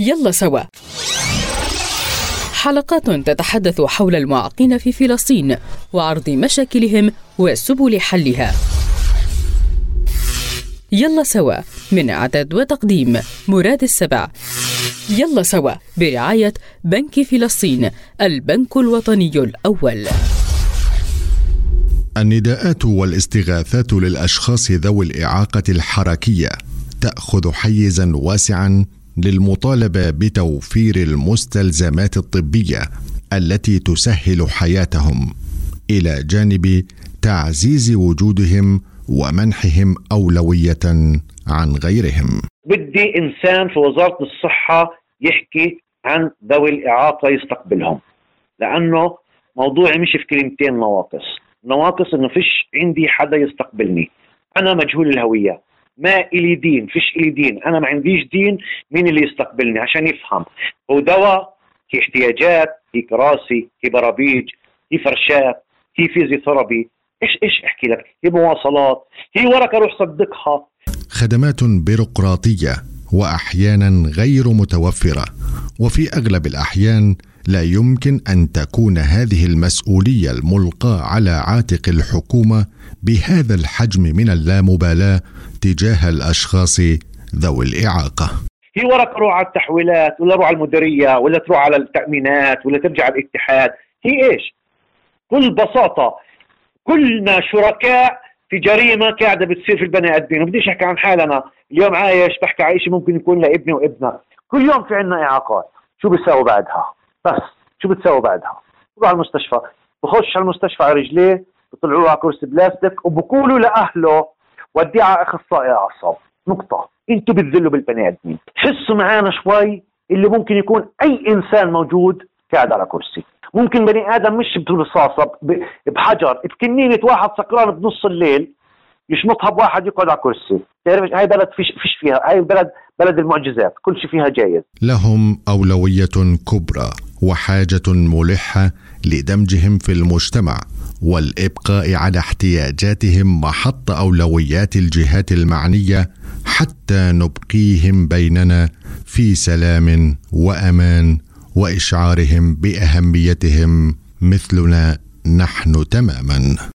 يلا سوا. حلقات تتحدث حول المعاقين في فلسطين وعرض مشاكلهم وسبل حلها. يلا سوا من إعداد وتقديم مراد السبع. يلا سوا برعاية بنك فلسطين البنك الوطني الأول. النداءات والاستغاثات للأشخاص ذوي الإعاقة الحركية تأخذ حيزا واسعا للمطالبة بتوفير المستلزمات الطبية التي تسهل حياتهم إلى جانب تعزيز وجودهم ومنحهم أولوية عن غيرهم. بدي إنسان في وزارة الصحة يحكي عن ذوي الإعاقة يستقبلهم لأنه موضوعي مش في كلمتين نواقص. نواقص إنه فيش عندي حدا يستقبلني. أنا مجهول الهوية. ما إلي دين فيش إلي دين أنا ما عنديش دين مين اللي يستقبلني؟ عشان يفهم. هو دواء في احتياجات في كراسي في برابيج في فرشات في physiotherapy. إيش إيش أحكي لك؟ في مواصلات في ورقة روح صدقها. خدمات بيروقراطية وأحيانا غير متوفرة. وفي أغلب الأحيان لا يمكن أن تكون هذه المسؤولية الملقاة على عاتق الحكومة بهذا الحجم من اللامبالاة تجاه الأشخاص ذوي الإعاقة. هي ورقه تروح على التحويلات ولا تروح على المديرية ولا تروح على التأمينات ولا ترجع على الاتحاد، هي إيش؟ بكل بساطة كلنا شركاء في جريمة قاعدة بتصير في البني آدمين، وبديش أحكي عن حالنا، اليوم عايش بحكي عن شيء ممكن يكون لابني وابنك، كل يوم في عندنا إعاقات، شو بيساوي بعدها؟ بس شو بتسوي بعدها؟ بروح على المستشفى بخش على المستشفى على رجليه بطلعوه على كرسي بلاستيك وبقولوا لأهله وديه على أخصائي أعصاب نقطة. إنتوا بتذلوا بالبني آدمين. حسوا معانا شوي اللي ممكن يكون أي إنسان موجود قاعد على كرسي. ممكن بني آدم مش برصاصه بحجر بكنينة واحد سكران بنص الليل يشمطها بواحد يقعد على كرسي. تعرف هاي بلد فيش فيش فيها هاي بلد بلد المعجزات كل شيء فيها جايز. لهم أولوية كبرى. وحاجة ملحة لدمجهم في المجتمع والإبقاء على احتياجاتهم محط أولويات الجهات المعنية حتى نبقيهم بيننا في سلام وأمان وإشعارهم بأهميتهم مثلنا نحن تماما.